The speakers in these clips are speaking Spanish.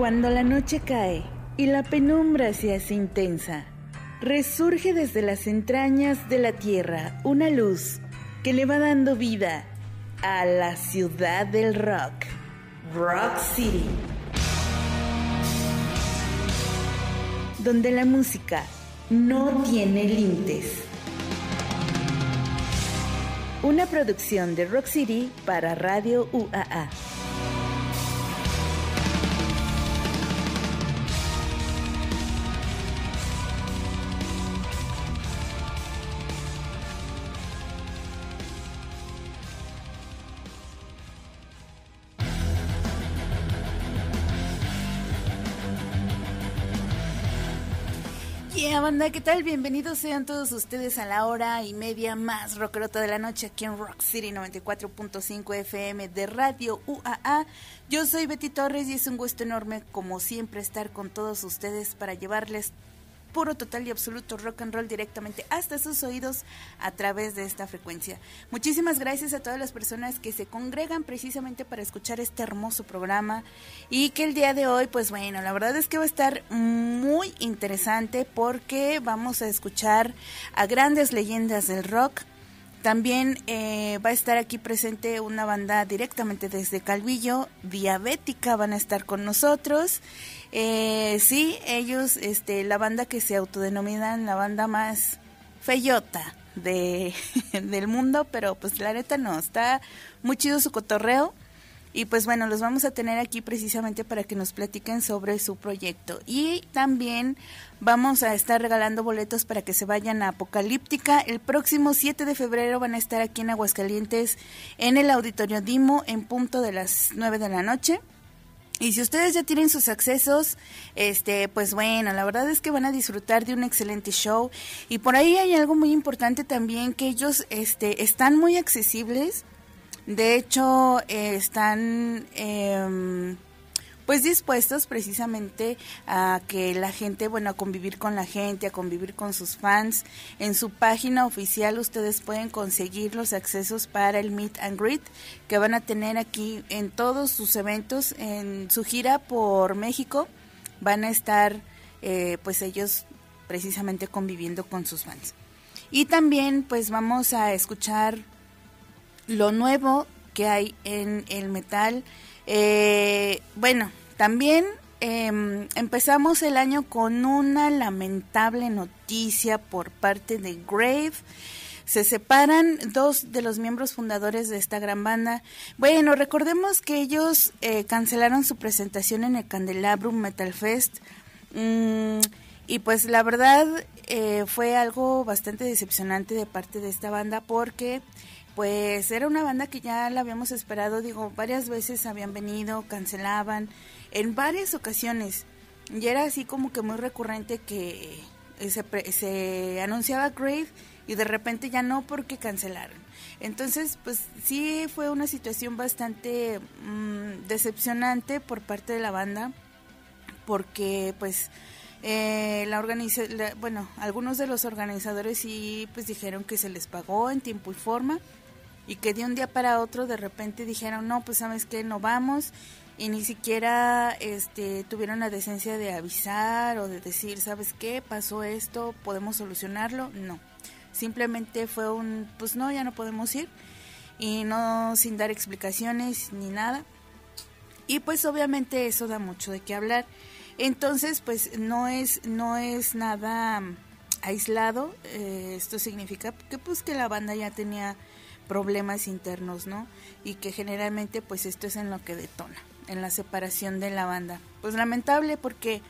Cuando la noche cae y la penumbra se hace intensa, resurge desde las entrañas de la tierra una luz que le va dando vida a la ciudad del rock, Rock City, donde la música no tiene límites. Una producción de Rock City para Radio UAA. Banda, ¿qué tal? Bienvenidos sean todos ustedes a la hora y media más rockerota de la noche aquí en Rock City 94.5 FM de Radio UAA. Yo soy Betty Torres y es un gusto enorme, como siempre, estar con todos ustedes para llevarles puro, total y absoluto rock and roll directamente hasta sus oídos a través de esta frecuencia. Muchísimas gracias a todas las personas que se congregan precisamente para escuchar este hermoso programa y que el día de hoy, pues bueno, la verdad es que va a estar muy interesante porque vamos a escuchar a grandes leyendas del rock. También eh, va a estar aquí presente una banda directamente desde Calvillo, Diabética, van a estar con nosotros. Eh, sí, ellos, este, la banda que se autodenominan la banda más feyota de, del mundo, pero pues la neta no, está muy chido su cotorreo. Y pues bueno, los vamos a tener aquí precisamente para que nos platiquen sobre su proyecto. Y también vamos a estar regalando boletos para que se vayan a Apocalíptica. El próximo 7 de febrero van a estar aquí en Aguascalientes en el Auditorio Dimo en punto de las 9 de la noche. Y si ustedes ya tienen sus accesos, este, pues bueno, la verdad es que van a disfrutar de un excelente show. Y por ahí hay algo muy importante también, que ellos este, están muy accesibles. De hecho, están... Eh, pues dispuestos precisamente a que la gente, bueno, a convivir con la gente, a convivir con sus fans. En su página oficial ustedes pueden conseguir los accesos para el Meet and Greet que van a tener aquí en todos sus eventos, en su gira por México. Van a estar, eh, pues ellos precisamente conviviendo con sus fans. Y también, pues vamos a escuchar lo nuevo que hay en el metal. Eh, bueno, también em, empezamos el año con una lamentable noticia por parte de Grave. Se separan dos de los miembros fundadores de esta gran banda. Bueno, recordemos que ellos eh, cancelaron su presentación en el Candelabrum Metal Fest. Mm, y pues la verdad eh, fue algo bastante decepcionante de parte de esta banda porque pues era una banda que ya la habíamos esperado, digo, varias veces habían venido, cancelaban, en varias ocasiones. Y era así como que muy recurrente que se, se anunciaba Grave y de repente ya no porque cancelaron. Entonces, pues sí fue una situación bastante mm, decepcionante por parte de la banda porque pues eh, la organiza bueno, algunos de los organizadores sí pues dijeron que se les pagó en tiempo y forma y que de un día para otro de repente dijeron, "No, pues sabes que no vamos." Y ni siquiera este, tuvieron la decencia de avisar o de decir, ¿sabes qué? Pasó esto, podemos solucionarlo. No, simplemente fue un, pues no, ya no podemos ir y no sin dar explicaciones ni nada. Y pues obviamente eso da mucho de qué hablar. Entonces, pues no es, no es nada aislado. Eh, esto significa que pues que la banda ya tenía problemas internos, ¿no? Y que generalmente pues esto es en lo que detona en la separación de la banda. Pues lamentable porque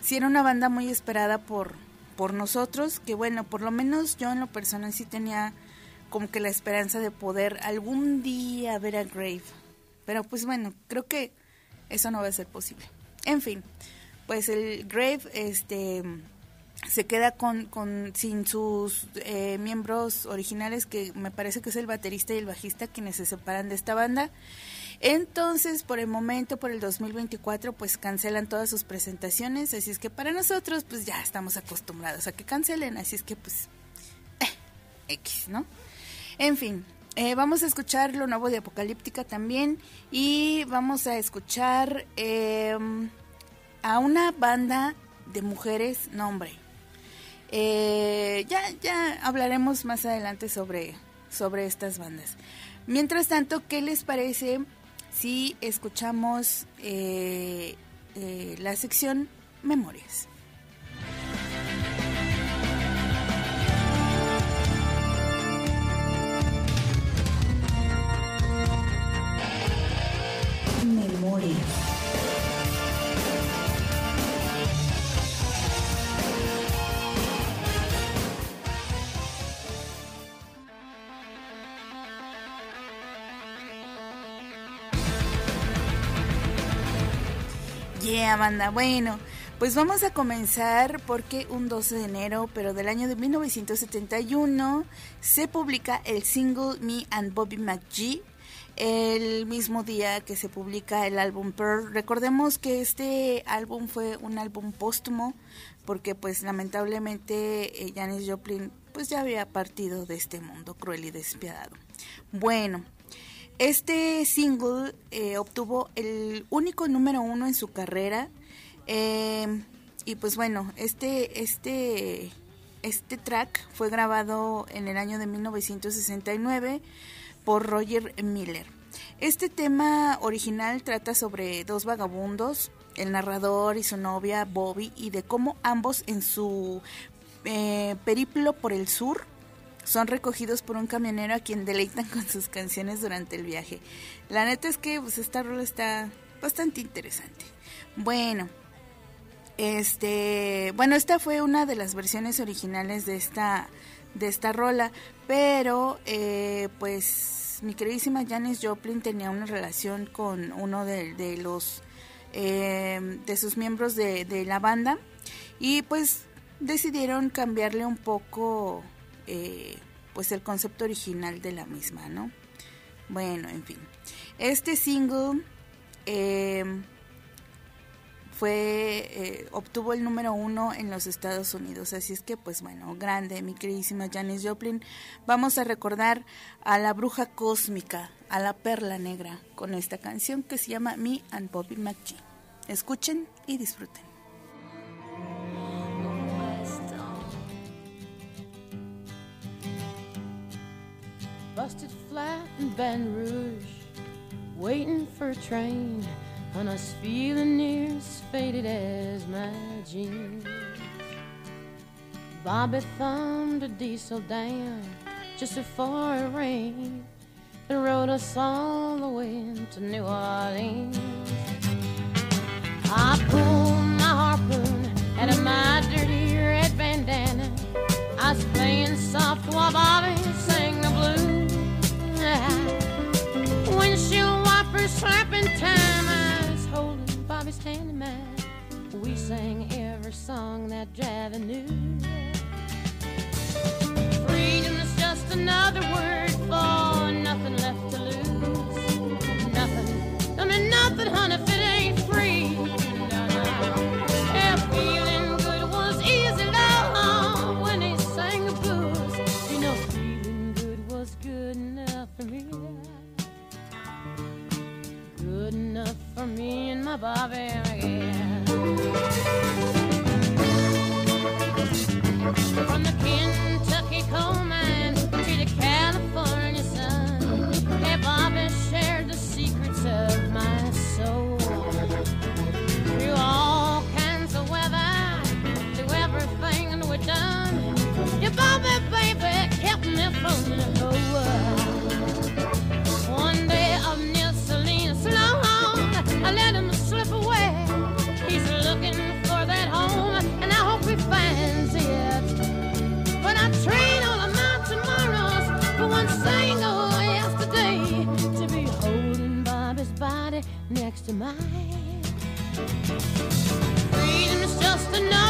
si era una banda muy esperada por, por nosotros, que bueno, por lo menos yo en lo personal sí tenía como que la esperanza de poder algún día ver a Grave. Pero pues bueno, creo que eso no va a ser posible. En fin, pues el Grave este se queda con, con sin sus eh, miembros originales que me parece que es el baterista y el bajista quienes se separan de esta banda entonces, por el momento, por el 2024, pues cancelan todas sus presentaciones, así es que para nosotros, pues ya estamos acostumbrados a que cancelen, así es que pues, eh, X, ¿no? En fin, eh, vamos a escuchar lo nuevo de Apocalíptica también y vamos a escuchar em, a una banda de mujeres, no hombre. Eh, ya, ya hablaremos más adelante sobre, sobre estas bandas. Mientras tanto, ¿qué les parece si escuchamos eh, eh, la sección Memorias? Memorias. Banda. Bueno, pues vamos a comenzar porque un 12 de enero, pero del año de 1971, se publica el single Me and Bobby McGee. El mismo día que se publica el álbum Pearl. Recordemos que este álbum fue un álbum póstumo porque pues lamentablemente eh, Janis Joplin pues ya había partido de este mundo cruel y despiadado. Bueno, este single eh, obtuvo el único número uno en su carrera. Eh, y pues bueno, este, este, este track fue grabado en el año de 1969 por Roger Miller. Este tema original trata sobre dos vagabundos, el narrador y su novia Bobby, y de cómo ambos en su eh, periplo por el sur son recogidos por un camionero a quien deleitan con sus canciones durante el viaje. La neta es que pues, esta rola está bastante interesante. Bueno, este, bueno, esta fue una de las versiones originales de esta de esta rola, pero eh, pues mi queridísima Janis Joplin tenía una relación con uno de, los eh, de sus miembros de, de la banda y pues decidieron cambiarle un poco eh, pues el concepto original de la misma, ¿no? Bueno, en fin. Este single eh, fue eh, obtuvo el número uno en los Estados Unidos, así es que pues bueno, grande, mi queridísima Janis Joplin. Vamos a recordar a la bruja cósmica, a la perla negra, con esta canción que se llama Me and Bobby McGee. Escuchen y disfruten. Busted flat in Baton Rouge, waiting for a train, and I was feeling near as faded as my jeans. Bobby thumbed a diesel down just before it rained and rode us all the way to New Orleans. I pulled my harpoon out of my dirty red bandana. I was playing soft while Bobby sang wipers slapping time. I was holding Bobby's hand in mine. We sang every song that Javi knew. Freedom is just another word for nothing left to lose. Nothing, I mean nothing, honey, From the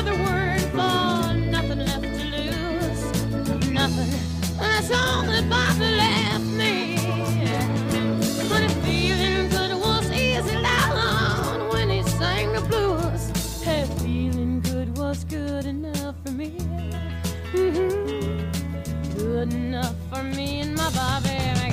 another word for nothing left to lose. Nothing. That's all that Bobby left me. But if feeling good was easy down when he sang the blues, hey, feeling good was good enough for me. Mhm. Good enough for me and my Bobby.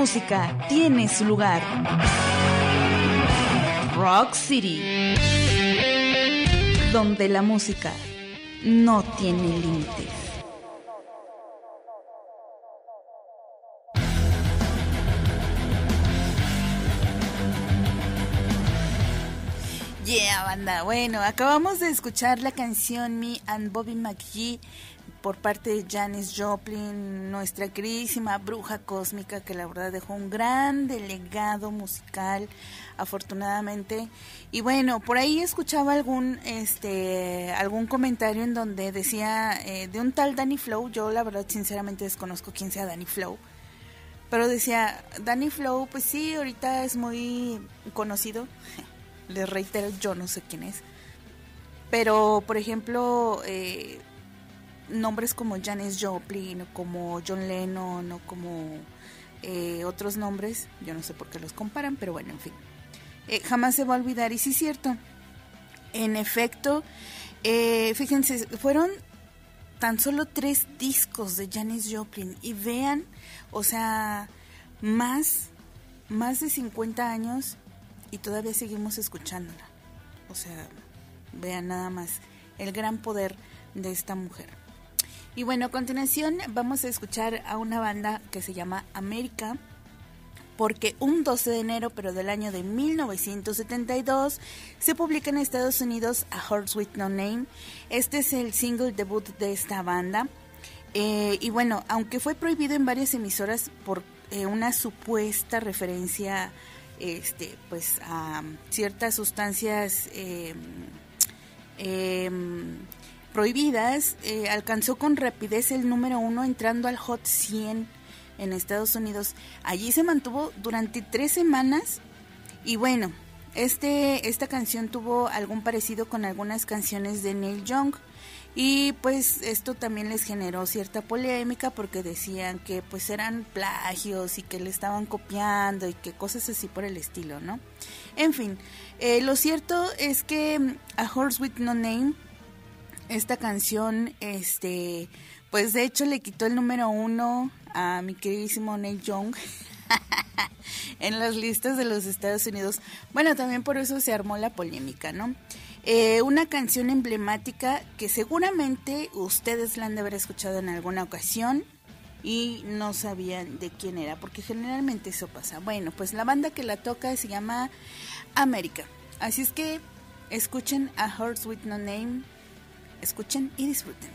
Música tiene su lugar. Rock City. Donde la música no tiene límites. Yeah, banda. Bueno, acabamos de escuchar la canción Me and Bobby McGee por parte de Janis Joplin, nuestra queridísima bruja cósmica que la verdad dejó un gran delegado musical, afortunadamente. Y bueno, por ahí escuchaba algún este algún comentario en donde decía eh, de un tal Danny Flow, yo la verdad sinceramente desconozco quién sea Danny Flow. Pero decía, Danny Flow, pues sí, ahorita es muy conocido. Les reitero, yo no sé quién es. Pero, por ejemplo, eh, nombres como Janis Joplin, o como John Lennon, o como eh, otros nombres, yo no sé por qué los comparan, pero bueno, en fin. Eh, jamás se va a olvidar, y sí es cierto. En efecto, eh, fíjense, fueron tan solo tres discos de Janis Joplin, y vean, o sea, más, más de 50 años, y todavía seguimos escuchándola. O sea, vean nada más el gran poder de esta mujer. Y bueno, a continuación vamos a escuchar a una banda que se llama América, porque un 12 de enero, pero del año de 1972, se publica en Estados Unidos A Horse with No Name. Este es el single debut de esta banda. Eh, y bueno, aunque fue prohibido en varias emisoras por eh, una supuesta referencia este, pues, a ciertas sustancias eh, em, prohibidas, eh, alcanzó con rapidez el número uno entrando al Hot 100 en Estados Unidos. Allí se mantuvo durante tres semanas y bueno, este, esta canción tuvo algún parecido con algunas canciones de Neil Young y pues esto también les generó cierta polémica porque decían que pues eran plagios y que le estaban copiando y que cosas así por el estilo, ¿no? En fin, eh, lo cierto es que mm, A Horse with No Name esta canción, este, pues de hecho le quitó el número uno a mi queridísimo Neil Young en las listas de los Estados Unidos. Bueno, también por eso se armó la polémica, ¿no? Eh, una canción emblemática que seguramente ustedes la han de haber escuchado en alguna ocasión y no sabían de quién era, porque generalmente eso pasa. Bueno, pues la banda que la toca se llama América. Así es que escuchen a Horse with No Name Escuchen y disfruten.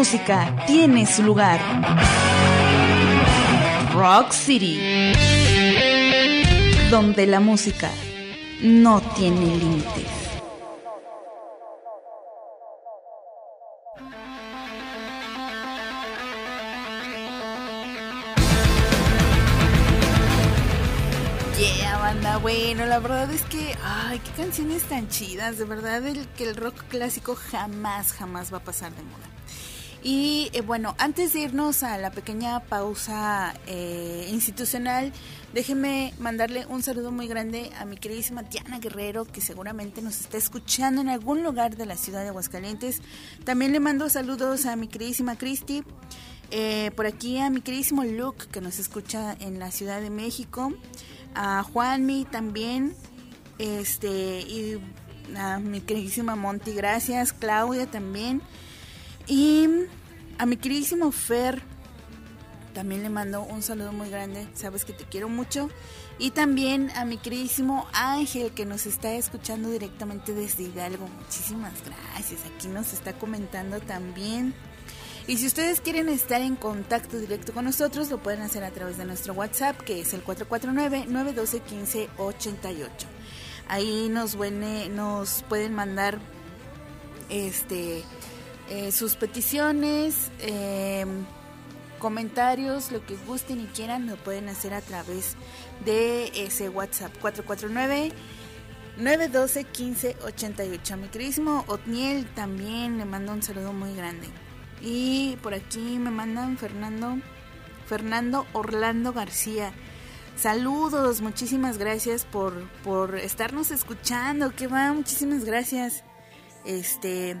Música tiene su lugar. Rock City. Donde la música no tiene límites. Bueno, la verdad es que, ay, qué canciones tan chidas, de verdad el, que el rock clásico jamás, jamás va a pasar de moda. Y eh, bueno, antes de irnos a la pequeña pausa eh, institucional, déjenme mandarle un saludo muy grande a mi queridísima Diana Guerrero, que seguramente nos está escuchando en algún lugar de la ciudad de Aguascalientes. También le mando saludos a mi queridísima Cristi. Eh, por aquí a mi queridísimo Luke, que nos escucha en la Ciudad de México. A Juanmi también. Este, y a mi queridísima Monty, gracias. Claudia también. Y a mi queridísimo Fer, también le mando un saludo muy grande. Sabes que te quiero mucho. Y también a mi queridísimo Ángel, que nos está escuchando directamente desde Hidalgo. Muchísimas gracias. Aquí nos está comentando también. Y si ustedes quieren estar en contacto directo con nosotros, lo pueden hacer a través de nuestro WhatsApp, que es el 449-912-1588. Ahí nos, nos pueden mandar este, eh, sus peticiones, eh, comentarios, lo que gusten y quieran, lo pueden hacer a través de ese WhatsApp 449 912 1588. A mi queridísimo Otniel también le mando un saludo muy grande. Y por aquí me mandan Fernando Fernando Orlando García. Saludos, muchísimas gracias por, por estarnos escuchando. Que va, muchísimas gracias. Este,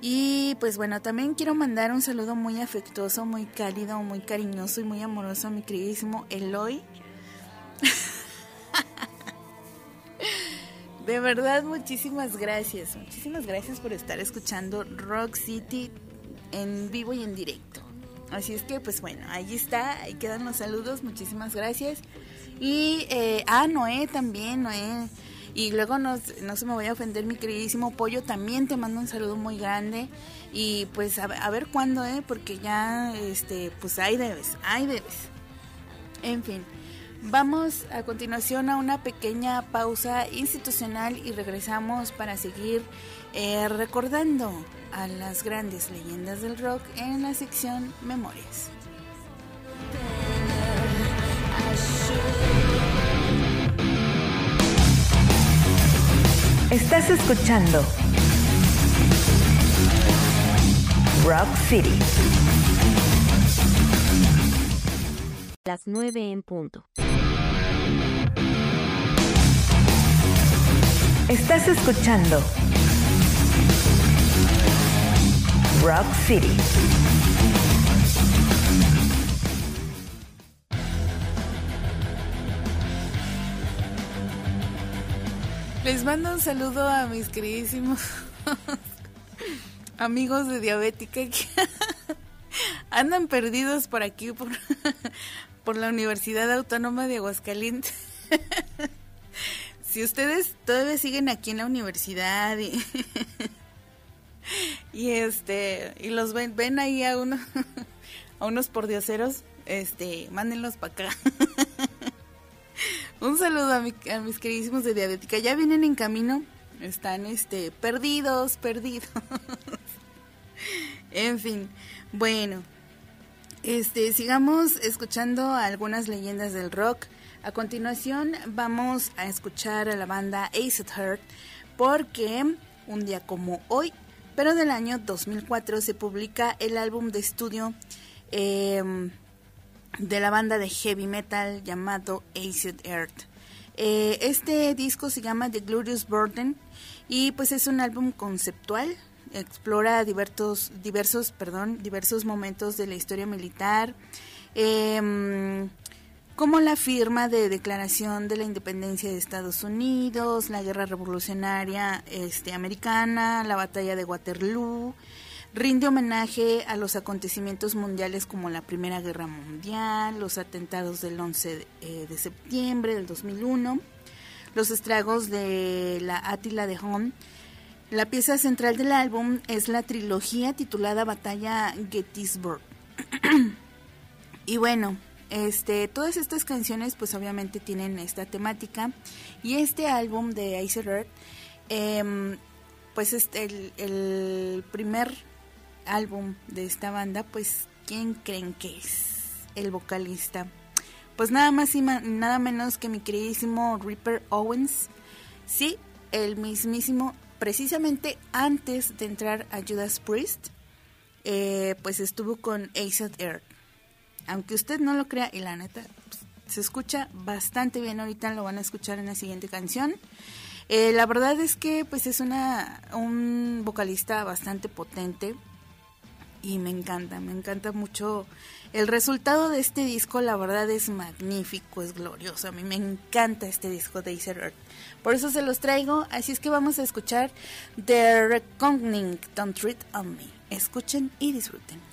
y pues bueno, también quiero mandar un saludo muy afectuoso, muy cálido, muy cariñoso y muy amoroso a mi queridísimo Eloy. De verdad, muchísimas gracias. Muchísimas gracias por estar escuchando Rock City en vivo y en directo. Así es que, pues bueno, ahí está, ahí quedan los saludos, muchísimas gracias. Y, eh, ah, Noé también, Noé. Y luego no, no se me vaya a ofender mi queridísimo Pollo, también te mando un saludo muy grande. Y pues a, a ver cuándo, ¿eh? Porque ya, este, pues ahí debes, ahí debes. En fin, vamos a continuación a una pequeña pausa institucional y regresamos para seguir eh, recordando a las grandes leyendas del rock en la sección Memorias. Estás escuchando Rock City. Las 9 en punto. Estás escuchando Rock City. Les mando un saludo a mis queridísimos amigos de Diabética. andan perdidos por aquí, por, por la Universidad Autónoma de Aguascalientes. si ustedes todavía siguen aquí en la universidad y, y este y los ven, ven ahí a uno a unos pordioseros, este, mándenlos para acá. Un saludo a, mi- a mis queridísimos de diabética. Ya vienen en camino. Están este perdidos, perdidos. en fin. Bueno. Este, sigamos escuchando algunas leyendas del rock. A continuación vamos a escuchar a la banda Acid Heart porque un día como hoy, pero del año 2004 se publica el álbum de estudio em, de la banda de heavy metal llamado Acid Earth. Eh, este disco se llama The Glorious Burden y pues es un álbum conceptual. Explora diversos, diversos, perdón, diversos momentos de la historia militar, em, como la firma de declaración de la independencia de Estados Unidos, la guerra revolucionaria este, americana, la batalla de Waterloo, rinde homenaje a los acontecimientos mundiales como la Primera Guerra Mundial, los atentados del 11 de, eh, de septiembre del 2001, los estragos de la Átila de Hon. La pieza central del álbum es la trilogía titulada Batalla Gettysburg. y bueno, este, todas estas canciones pues obviamente tienen esta temática y este álbum de Ice Earth em, pues es el, el primer álbum de esta banda pues ¿quién creen que es? El vocalista pues nada más y nada menos que mi queridísimo Ripper Owens sí, el mismísimo precisamente antes de entrar a Judas Priest eh, pues estuvo con Acid Earth aunque usted no lo crea, y la neta, pues, se escucha bastante bien. Ahorita lo van a escuchar en la siguiente canción. Eh, la verdad es que pues es una un vocalista bastante potente y me encanta, me encanta mucho el resultado de este disco, la verdad es magnífico, es glorioso, a mí me encanta este disco de Acer Earth. Por eso se los traigo, así es que vamos a escuchar The Reckoning Don't Treat on Me. Escuchen y disfruten.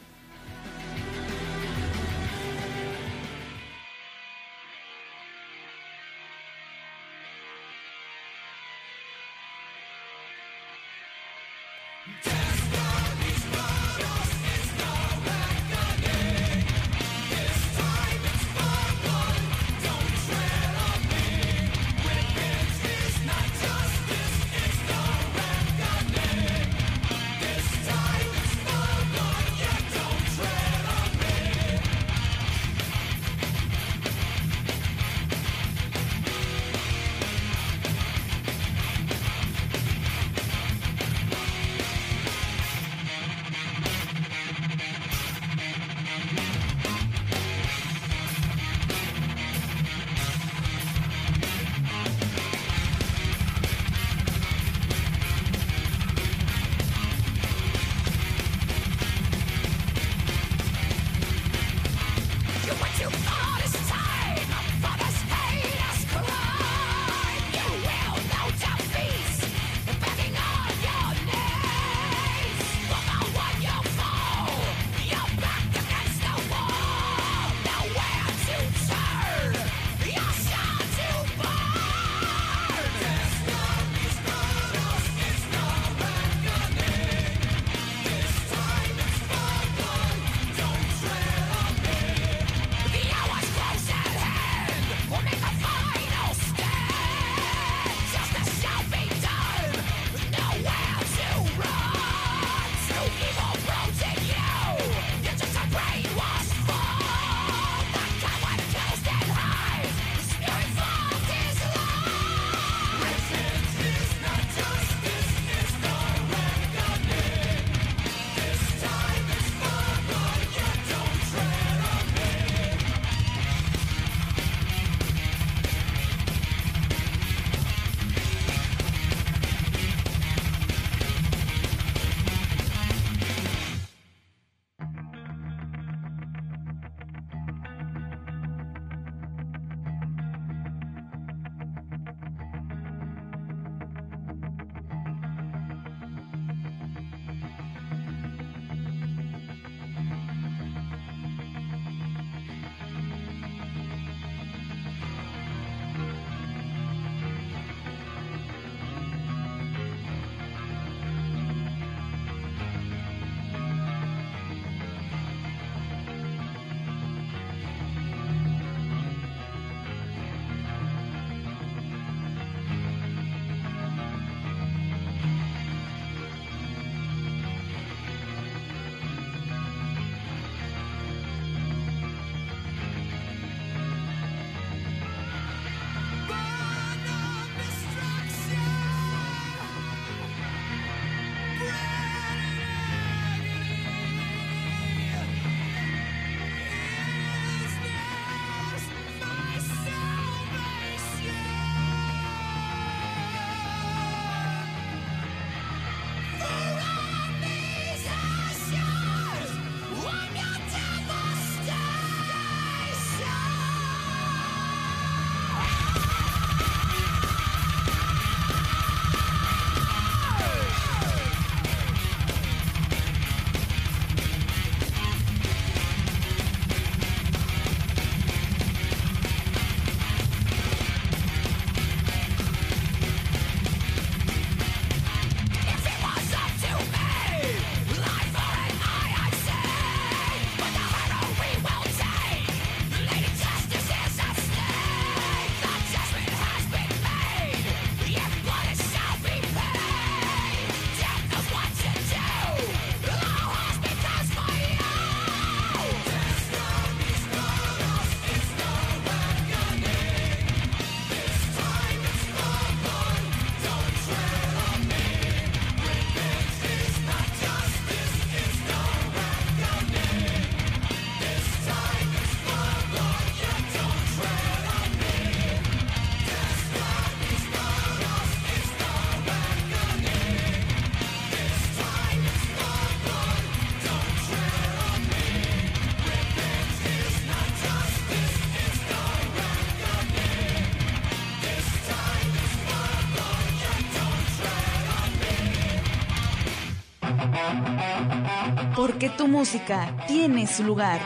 porque tu música tiene su lugar.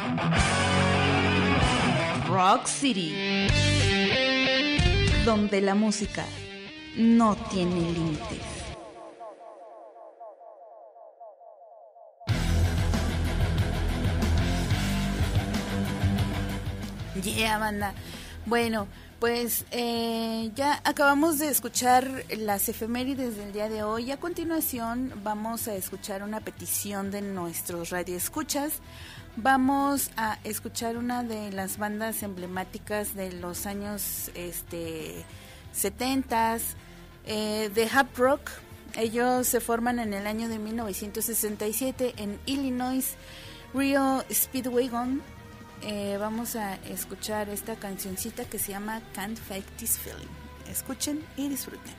Rock City, donde la música no tiene límites. Yeah, banda. Bueno, pues eh, ya acabamos de escuchar las efemérides del día de hoy. A continuación vamos a escuchar una petición de nuestros radioescuchas. Vamos a escuchar una de las bandas emblemáticas de los años este, eh, de Hap Rock. Ellos se forman en el año de 1967 en Illinois, Rio Speedwagon eh, vamos a escuchar esta cancioncita que se llama Can't Fake This Feeling. Escuchen y disfruten.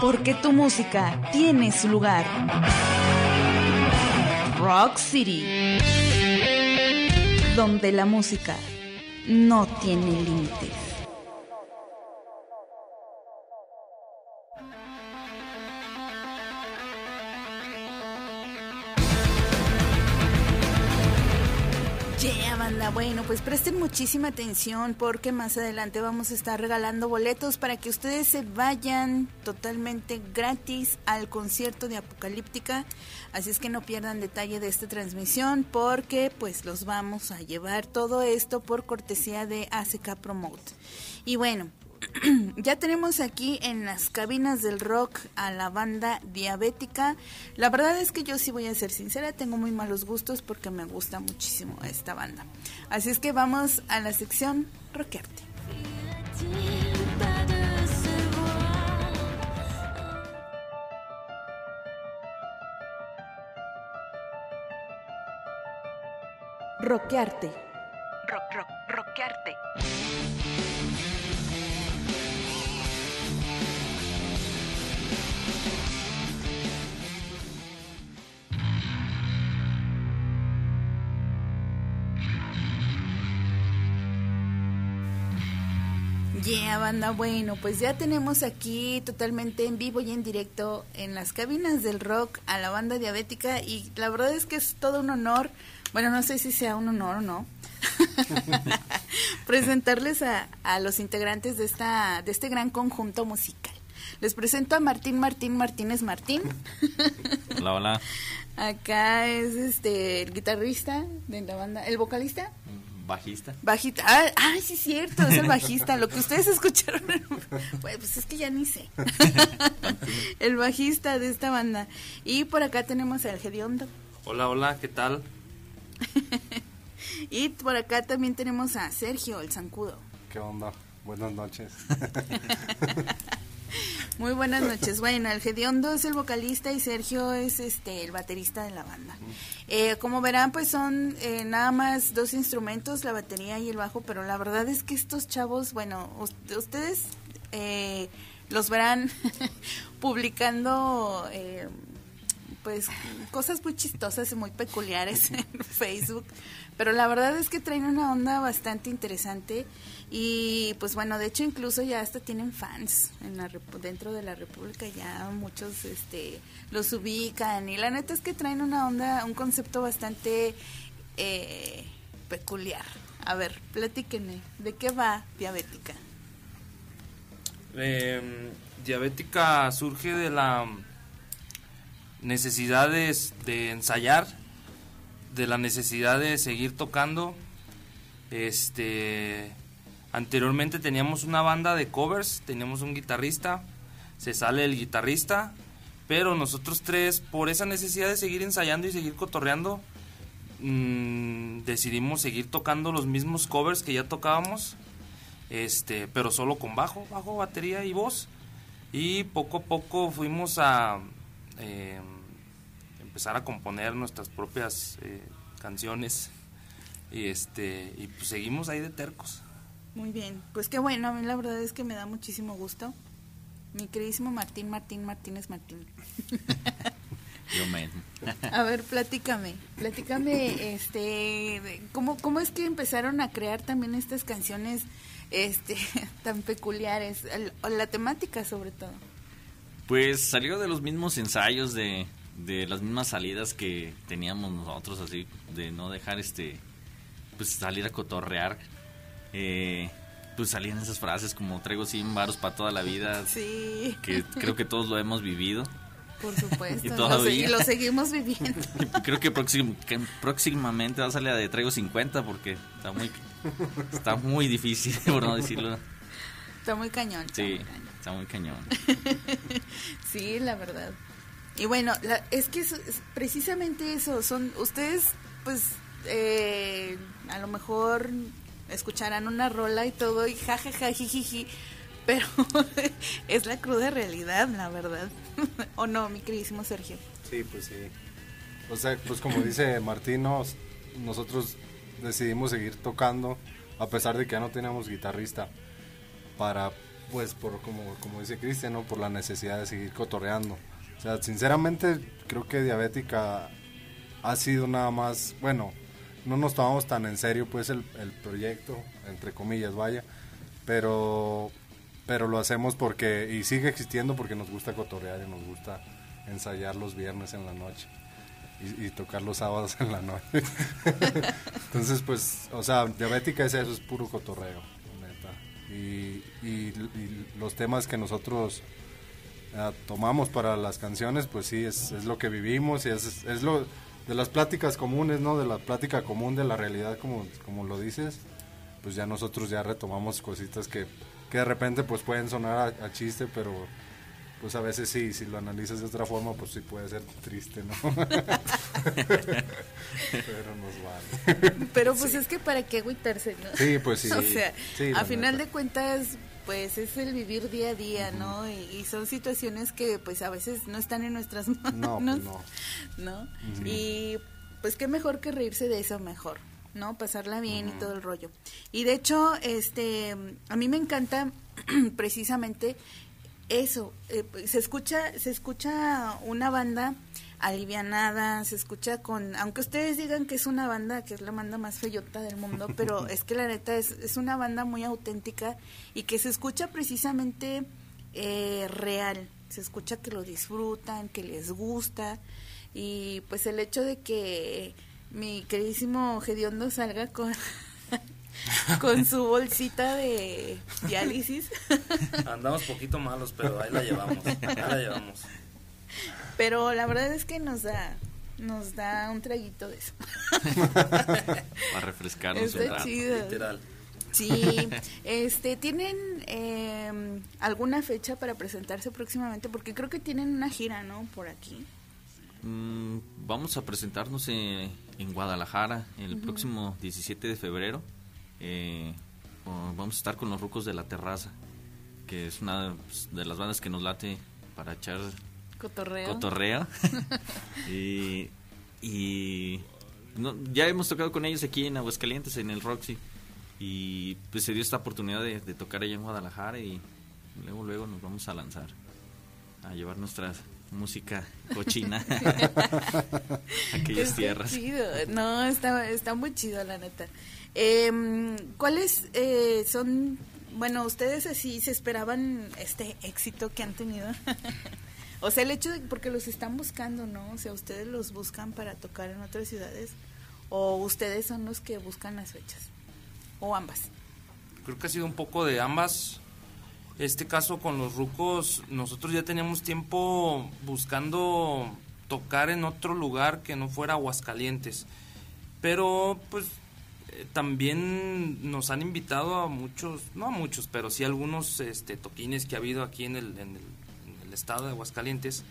Porque tu música tiene su lugar. Rock City. Donde la música no tiene límites. Bueno, pues presten muchísima atención porque más adelante vamos a estar regalando boletos para que ustedes se vayan totalmente gratis al concierto de Apocalíptica. Así es que no pierdan detalle de esta transmisión porque pues los vamos a llevar todo esto por cortesía de ACK Promote. Y bueno, ya tenemos aquí en las cabinas del rock a la banda diabética. La verdad es que yo sí voy a ser sincera, tengo muy malos gustos porque me gusta muchísimo esta banda. Así es que vamos a la sección Rockerte. Rockearte. Banda, bueno, pues ya tenemos aquí totalmente en vivo y en directo en las cabinas del rock a la banda diabética y la verdad es que es todo un honor, bueno, no sé si sea un honor o no, presentarles a, a los integrantes de, esta, de este gran conjunto musical. Les presento a Martín Martín Martínez Martín. Hola, hola. Acá es este el guitarrista de la banda, el vocalista. Bajista. Bajista. Ah, ay, sí, es cierto, es el bajista. Lo que ustedes escucharon. Bueno, pues es que ya ni sé. el bajista de esta banda. Y por acá tenemos al Gediondo. Hola, hola, ¿qué tal? Y por acá también tenemos a Sergio, el zancudo. ¿Qué onda? Buenas noches. Muy buenas noches. Bueno, el Gediondo es el vocalista y Sergio es este el baterista de la banda. Eh, como verán, pues son eh, nada más dos instrumentos, la batería y el bajo, pero la verdad es que estos chavos, bueno, us- ustedes eh, los verán publicando eh, pues cosas muy chistosas y muy peculiares en Facebook, pero la verdad es que traen una onda bastante interesante y pues bueno, de hecho incluso ya hasta tienen fans en la dentro de la República, ya muchos este los ubican y la neta es que traen una onda, un concepto bastante eh, peculiar. A ver, platíquenme, ¿de qué va Diabética? Eh, diabética surge de la necesidad de, de ensayar, de la necesidad de seguir tocando. Este, anteriormente teníamos una banda de covers, teníamos un guitarrista, se sale el guitarrista, pero nosotros tres, por esa necesidad de seguir ensayando y seguir cotorreando, mm, decidimos seguir tocando los mismos covers que ya tocábamos este pero solo con bajo bajo batería y voz. Y poco a poco fuimos a eh, empezar a componer nuestras propias eh, canciones. Y este y pues seguimos ahí de tercos Muy bien, pues qué bueno, a mí la verdad es que me da muchísimo gusto. Mi queridísimo Martín Martín Martínez Martín. yo A ver, platícame, platícame, este, ¿cómo, cómo es que empezaron a crear también estas canciones, este, tan peculiares, El- la temática sobre todo? Pues salió de los mismos ensayos, de, de las mismas salidas que teníamos nosotros, así, de no dejar este, pues salir a cotorrear. Eh, pues salían esas frases como traigo 100 varos para toda la vida, Sí, que creo que todos lo hemos vivido. por supuesto, Y lo todavía. lo seguimos viviendo. Creo que, próxim- que próximamente va a salir la de traigo 50 porque está muy, está muy difícil, por no decirlo. Está muy cañón. está Sí, muy cañón. está muy cañón. Sí, la verdad. Y bueno, la- es que es, es precisamente eso, son ustedes, pues, eh, a lo mejor escucharán una rola y todo y jajaja, jijiji, pero es la cruda realidad, la verdad. ¿O no, mi queridísimo Sergio? Sí, pues sí. O sea, pues como dice Martín, nos- nosotros decidimos seguir tocando a pesar de que ya no teníamos guitarrista para pues por como, como dice Cristian, ¿no? por la necesidad de seguir cotorreando. O sea, sinceramente creo que Diabética ha sido nada más, bueno, no nos tomamos tan en serio pues el, el proyecto, entre comillas, vaya, pero, pero lo hacemos porque, y sigue existiendo porque nos gusta cotorrear y nos gusta ensayar los viernes en la noche. Y, tocar los sábados en la noche. Entonces, pues, o sea, diabética es eso, es puro cotorreo, neta. Y, los temas que nosotros eh, tomamos para las canciones, pues sí, es, es lo que vivimos y es, es lo de las pláticas comunes, ¿no? De la plática común de la realidad, como, como lo dices, pues ya nosotros ya retomamos cositas que, que de repente pues pueden sonar a, a chiste, pero pues a veces sí, si lo analizas de otra forma, pues sí puede ser triste, ¿no? pero nos vale. Pero pues es que para qué agüitarse, ¿no? Sí, pues sí. O sea, Sí, a final neta. de cuentas, pues es el vivir día a día, ¿no? Y, y son situaciones que pues a veces no están en nuestras manos. No, pues no. ¿no? Y pues qué mejor que reírse de eso mejor, ¿no? Pasarla bien y todo el rollo. Y de hecho, este, a mí me encanta precisamente eso. eh, se escucha, se escucha una banda alivianada, se escucha con, aunque ustedes digan que es una banda, que es la banda más feyota del mundo, pero es que la neta es, es una banda muy auténtica y que se escucha precisamente eh, real, se escucha que lo disfrutan, que les gusta y pues el hecho de que mi queridísimo Gediondo salga con con su bolsita de diálisis, Andamos poquito malos, pero ahí la llevamos. Ahí la llevamos. Pero la verdad es que nos da nos da un traguito de eso. Para refrescarnos Está un rato. chido. Literal. Sí, este, ¿tienen eh, alguna fecha para presentarse próximamente? Porque creo que tienen una gira, ¿no? Por aquí. Mm, vamos a presentarnos eh, en Guadalajara el próximo 17 de febrero. Eh, vamos a estar con los Rucos de la Terraza, que es una pues, de las bandas que nos late para echar Cotorreo. cotorreo. y y no, ya hemos tocado con ellos aquí en Aguascalientes, en el Roxy. Y pues se dio esta oportunidad de, de tocar allá en Guadalajara y luego luego nos vamos a lanzar a llevar nuestra música cochina a aquellas Está tierras. chido. No, está, está muy chido, la neta. Em, ¿Cuáles eh, son, bueno, ustedes así se esperaban este éxito que han tenido? o sea, el hecho de, porque los están buscando, ¿no? O sea, ustedes los buscan para tocar en otras ciudades o ustedes son los que buscan las fechas o ambas. Creo que ha sido un poco de ambas. Este caso con los rucos, nosotros ya teníamos tiempo buscando tocar en otro lugar que no fuera Aguascalientes. Pero pues eh, también nos han invitado a muchos, no a muchos, pero sí a algunos este, toquines que ha habido aquí en el, en el, en el estado de Aguascalientes.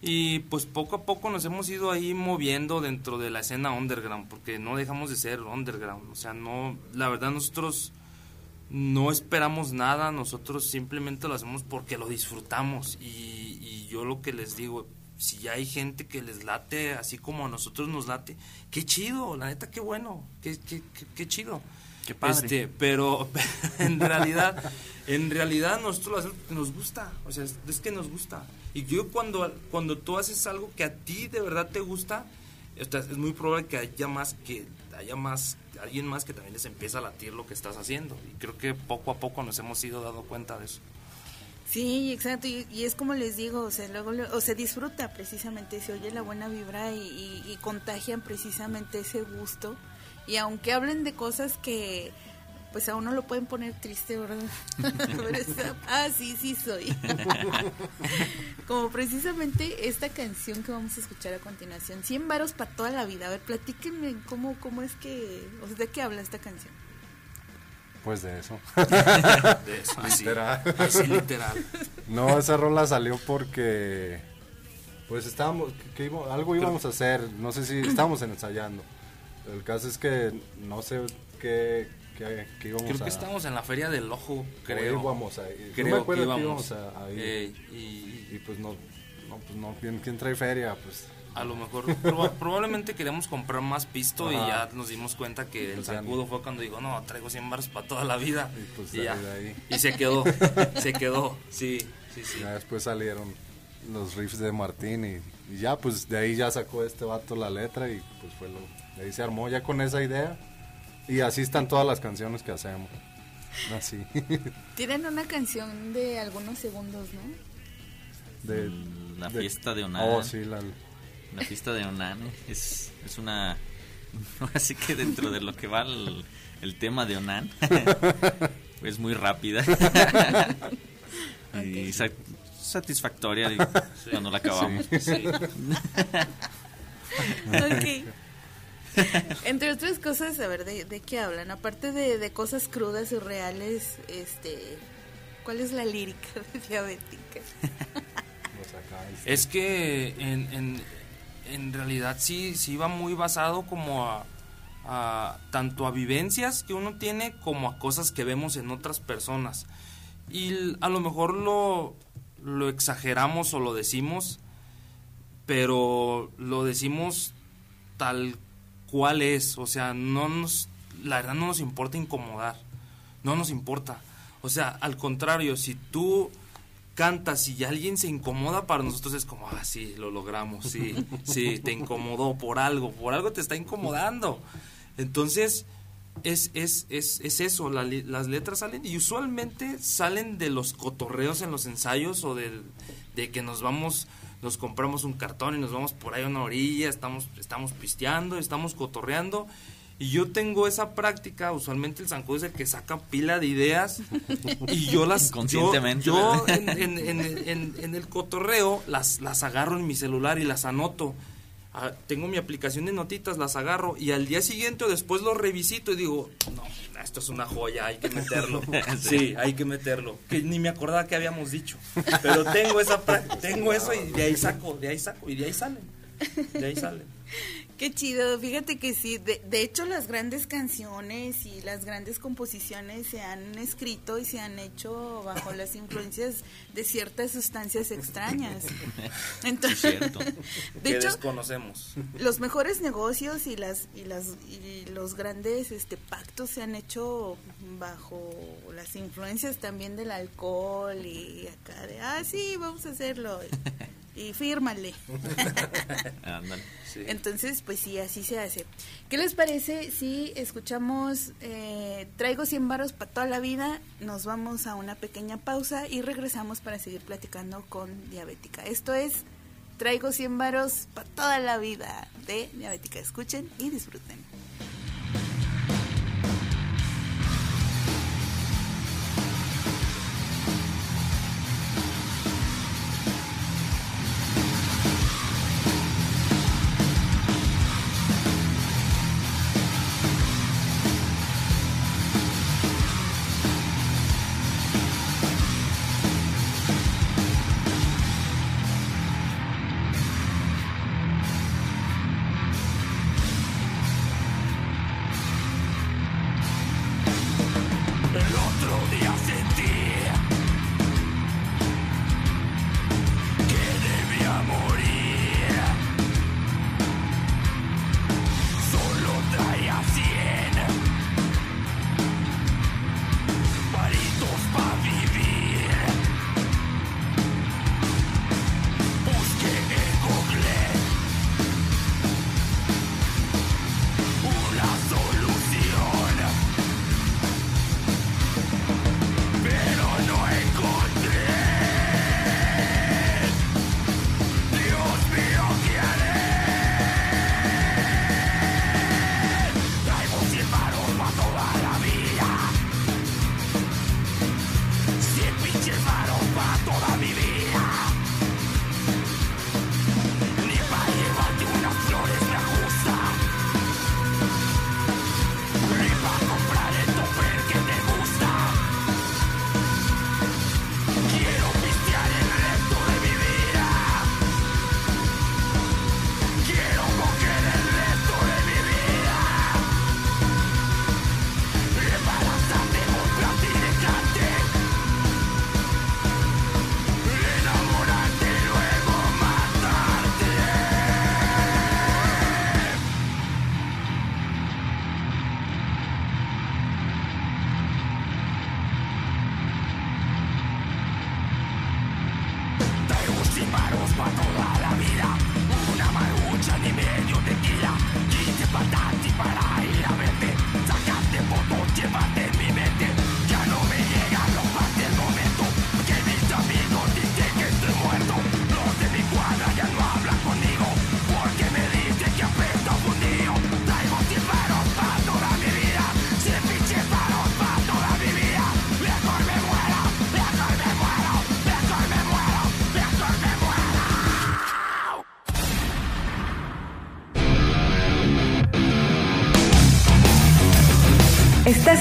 Y pues poco a poco nos hemos ido ahí moviendo dentro de la escena underground, porque no dejamos de ser underground. O sea, no, la verdad nosotros no esperamos nada, nosotros simplemente lo hacemos porque lo disfrutamos. Y, yo lo que les digo, si ya hay gente que les late así como a nosotros nos late, qué chido, la neta, qué bueno, qué, qué, qué chido. Qué padre. Este, pero en realidad, en realidad nosotros lo hacemos porque nos gusta, o sea, es, que nos gusta. Y yo cuando, cuando tú haces algo que a ti de verdad te gusta, es muy probable que haya más que haya más alguien más que también les empieza a latir lo que estás haciendo y creo que poco a poco nos hemos ido dando cuenta de eso. Sí, exacto, y, y es como les digo, o sea, luego, le- o se disfruta precisamente, se oye la buena vibra y, y- y contagian precisamente ese gusto. Y aunque hablen de cosas que pues a uno lo pueden poner triste, ¿verdad? Ah, sí, sí soy. como precisamente esta canción que vamos a escuchar a continuación, 100 varos para toda la vida. A ver, platíquenme cómo, cómo es que, o sea, ¿de qué habla esta canción? Pues de eso. De eso, así. literal. Así, literal. No, esa rola salió porque pues estábamos, que- que íbamos- algo íbamos a hacer, no sé si estábamos ensayando. El caso es que no sé qué, qué, qué íbamos Creo a que estábamos en la feria del ojo, creo. íbamos a ir. No Creo me acuerdo que que íbamos. a, a ir. Ey, y Y pues no, no, pues no, ¿quién, quién trae feria? Pues A lo mejor, proba- probablemente queríamos comprar más pisto y ya nos dimos cuenta que el Pues ya zancudo fue cuando dijo, no, traigo 100 baros para toda la vida. Y pues Y ya. ahí. Y se quedó, se quedó, sí, sí, sí. Ya después salieron los riffs de Martín y, y ya pues de ahí ya sacó este vato la letra y pues fue lo, ahí se armó ya con esa idea y así están todas las canciones que hacemos. Así. Tienen una canción de algunos segundos, ¿no? de, Mm, La de- fiesta de Onan. Oh, sí, la, La fiesta de Onan es, es una... Así que dentro de lo que va el, el tema de Onan, es muy rápida. y sa- satisfactoria digo, cuando la acabamos. Sí. Ok. Entre otras cosas, a ver, ¿de, de qué hablan? Aparte de, de cosas crudas y reales, este, ¿cuál es la lírica de Diabética? Es que en, en, en realidad sí, sí va muy basado como a, a tanto a vivencias que uno tiene como a cosas que vemos en otras personas. Y a lo mejor lo, lo exageramos o lo decimos, pero lo decimos tal cual es. O sea, no nos, la verdad no nos importa incomodar. No nos importa. O sea, al contrario, si tú cantas y alguien se incomoda, para nosotros es como, ah, sí, lo logramos, sí, sí, te incomodó por algo, por algo te está incomodando. Entonces, es, es, es, es eso, la las letras salen y usualmente salen de los cotorreos en los ensayos o de que nos vamos, nos compramos un cartón y nos vamos por ahí a una orilla, estamos, estamos pisteando, estamos cotorreando. Y yo tengo esa práctica, usualmente el zancudo es el que saca pila de ideas y yo las... yo- Inconscientemente, Yo, en, en- en- en- en el cotorreo las, las agarro en mi celular y las anoto. Ah, tengo mi aplicación de notitas, las agarro y al día siguiente o después lo revisito y digo, no, esto es una joya, hay que meterlo. Sí, hay que meterlo. Que ni me acordaba que habíamos dicho. Pero tengo esa tengo eso y de ahí saco, de ahí saco y de ahí salen. De ahí salen. Qué chido, fíjate que sí, de, de hecho las grandes canciones y las grandes composiciones se han escrito y se han hecho bajo las influencias de ciertas sustancias extrañas. Entonces, cierto. de hecho, desconocemos. los mejores negocios y las y las y los grandes este pactos se han hecho bajo las influencias también del alcohol y acá de ah sí vamos a hacerlo y, fírmale Ándale. Sí. entonces pues sí así se hace qué les parece si escuchamos eh, traigo 100 varos para toda la vida nos vamos a una pequeña pausa y regresamos para seguir platicando con diabética esto es Traigo 100 varos para toda la vida de Diabética. Escuchen y disfruten.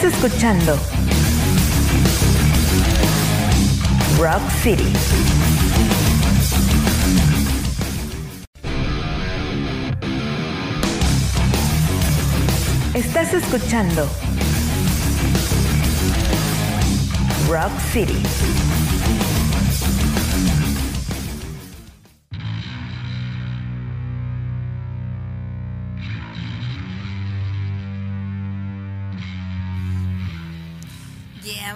Escuchando Rock City. Estás escuchando Rock City.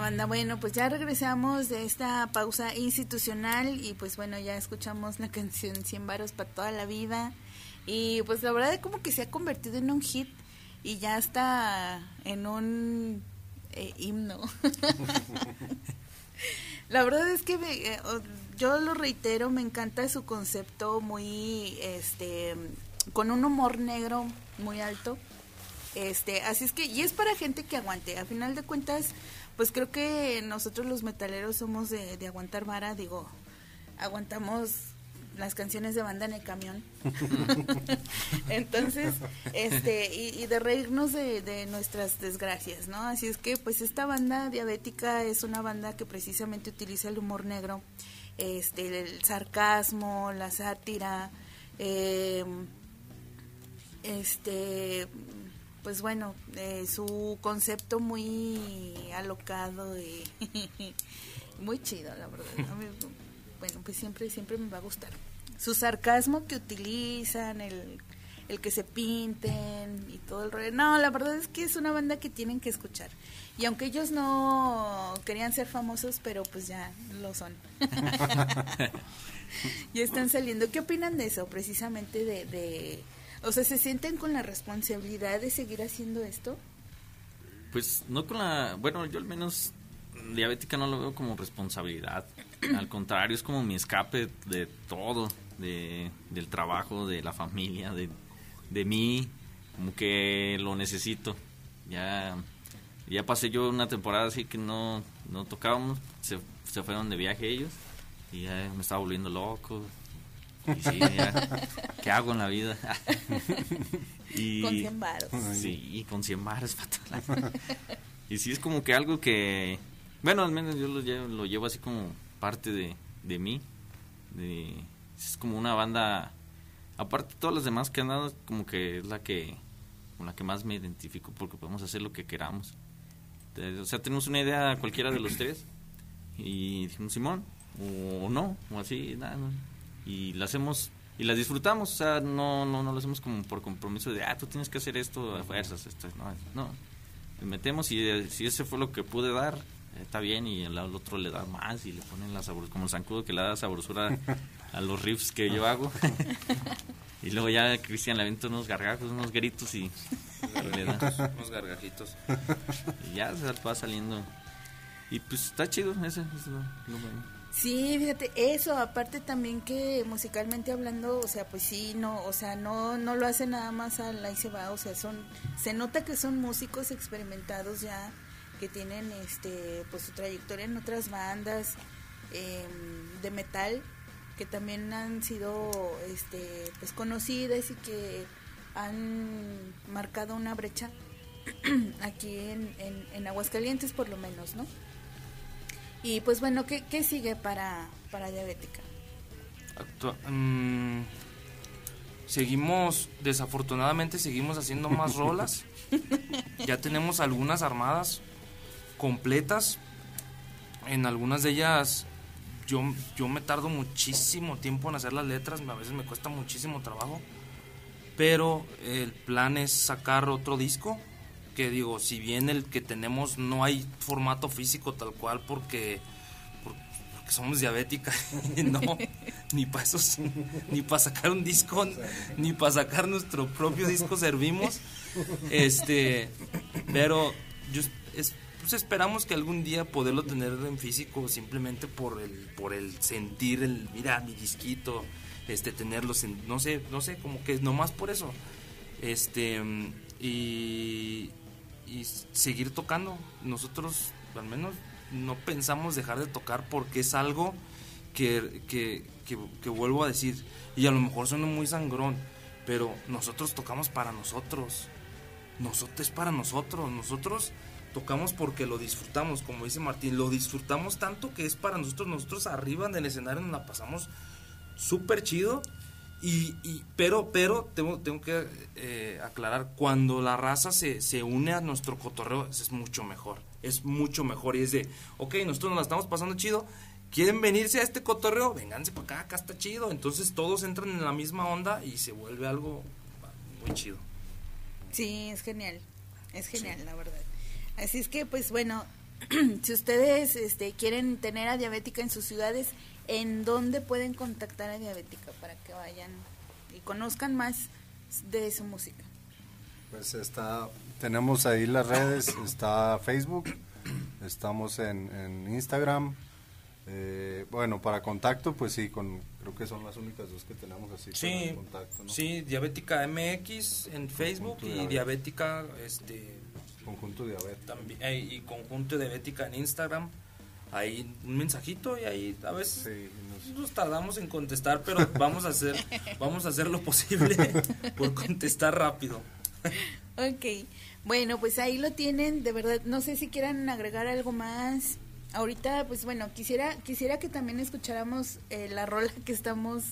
Banda, bueno, pues ya regresamos de esta pausa institucional y pues bueno, ya escuchamos la canción 100 varos para toda la vida y pues la verdad es como que se ha convertido en un hit y ya está en un eh, himno. la verdad es que me- eh, yo lo reitero, me encanta su concepto muy, este, con un humor negro muy alto. Este, así es que, y es para gente que aguante. A final de cuentas, pues creo que nosotros los metaleros somos de, de aguantar vara, digo, aguantamos las canciones de banda en el camión. Entonces, este, y, de reírnos de, de nuestras desgracias, ¿no? Así es que, pues esta banda diabética es una banda que precisamente utiliza el humor negro, este, el sarcasmo, la sátira, eh, este pues bueno eh, su concepto muy alocado y muy chido la verdad mí, bueno pues siempre siempre me va a gustar. Su sarcasmo que utilizan el el que se pinten y todo el rollo. No la verdad es que es una banda que tienen que escuchar. Y aunque ellos no querían ser famosos pero pues ya lo son. Ya están saliendo. Qué opinan de eso precisamente de, de o sea se sienten con la responsabilidad de seguir haciendo esto Pues no con la... Bueno, yo al menos diabética no lo veo como responsabilidad. Al contrario, es como mi escape de todo, de, del trabajo, de la familia, de, de mí, como que lo necesito. Ya, ya pasé yo una temporada así que no, no tocábamos, se, se fueron de viaje ellos y ya me estaba volviendo loco. Y sí, ya, ¿qué hago en la vida? y, Con 100 varos. Sí, con 100 baros, fatal. y sí es como que algo que, bueno, al menos yo lo llevo, lo llevo así como parte de, de mí. De, es como una banda, aparte de todas las demás que han dado, como que es la que, con la que más me identifico porque podemos hacer lo que queramos. Eh, O sea, tenemos una idea cualquiera de los tres y dijimos Simón o no o así nada no. Y la hacemos y la disfrutamos o sea no no no lo hacemos como por compromiso de ah tú tienes que hacer esto a fuerzas esto no no. Le metemos y eh, si ese fue lo que pude dar eh, está bien y el, otro le da más y le ponen la sabor como el zancudo que le da sabrosura a los riffs que yo hago. Y luego ya Cristian le avienta unos gargajos unos gritos y le da. Unos gargajitos. y ya se va saliendo. Y pues está chido ese es lo, lo bueno. Sí, fíjate, eso, aparte también que musicalmente hablando, o sea, pues sí, no, o sea, no, no lo hace nada más al ahí se va, o sea, son, se nota que son músicos experimentados ya, que tienen, este, pues su trayectoria en otras bandas eh, de metal, que también han sido, este, pues conocidas y que han marcado una brecha aquí en, en Aguascalientes por lo menos, ¿no? Y pues bueno, ¿qué, qué sigue para, para diabética? Actua- mm, seguimos, desafortunadamente seguimos haciendo más rolas. ya tenemos algunas armadas completas. En algunas de ellas yo, yo me tardo muchísimo tiempo en hacer las letras, a veces me cuesta muchísimo trabajo. Pero el plan es sacar otro disco. Que digo, si bien el que tenemos no hay formato físico tal cual porque por- porque somos diabéticas. no, ni para eso, ni para sacar un disco, ni para sacar nuestro propio disco servimos. Este, pero yo es- pues esperamos que algún día poderlo tener en físico simplemente por el por el sentir el mira mi disquito, este tenerlo, en- no sé, no sé, como que nomás por eso. Este y y seguir tocando. Nosotros, al menos, no pensamos dejar de tocar porque es algo que, que, vuelvo a decir, y a lo mejor suena muy sangrón, pero nosotros tocamos para nosotros. Nosotros es para nosotros. Nosotros tocamos porque lo disfrutamos, como dice Martín, lo disfrutamos tanto que es para nosotros. Nosotros arriba en el escenario nos la pasamos súper chido. Y, y- pero, pero tengo, tengo que eh, aclarar, cuando la raza se, se une a nuestro cotorreo, es mucho mejor. Es mucho mejor. Y es de, ok, nosotros nos la estamos pasando chido. ¿Quieren venirse a este cotorreo? Vénganse para acá, acá está chido. Entonces todos entran en la misma onda y se vuelve algo muy chido. Sí, es genial. Es genial, la verdad. Así es que, pues bueno, si ustedes este, quieren tener a Diabética en sus ciudades, ¿en dónde pueden contactar a Diabética para que vayan y conozcan más de su música? Pues está, tenemos ahí las redes, está Facebook, estamos en, en Instagram. eh, bueno, para contacto, pues sí, con, creo que son las únicas dos que tenemos así Sí, contacto, ¿no? sí, Diabética MX en Facebook Conjunto y Diabética. Diabética este, Conjunto diabetes. también, eh, y Conjunto Diabética en Instagram. Ahí un mensajito y ahí a veces Sí, nos- nos tardamos en contestar, pero vamos a hacer, vamos a hacer lo posible por contestar rápido. Ok, bueno, pues ahí lo tienen, de verdad, no sé si quieran agregar algo más. Ahorita, pues bueno, quisiera quisiera que también escucháramos eh, la rola que estamos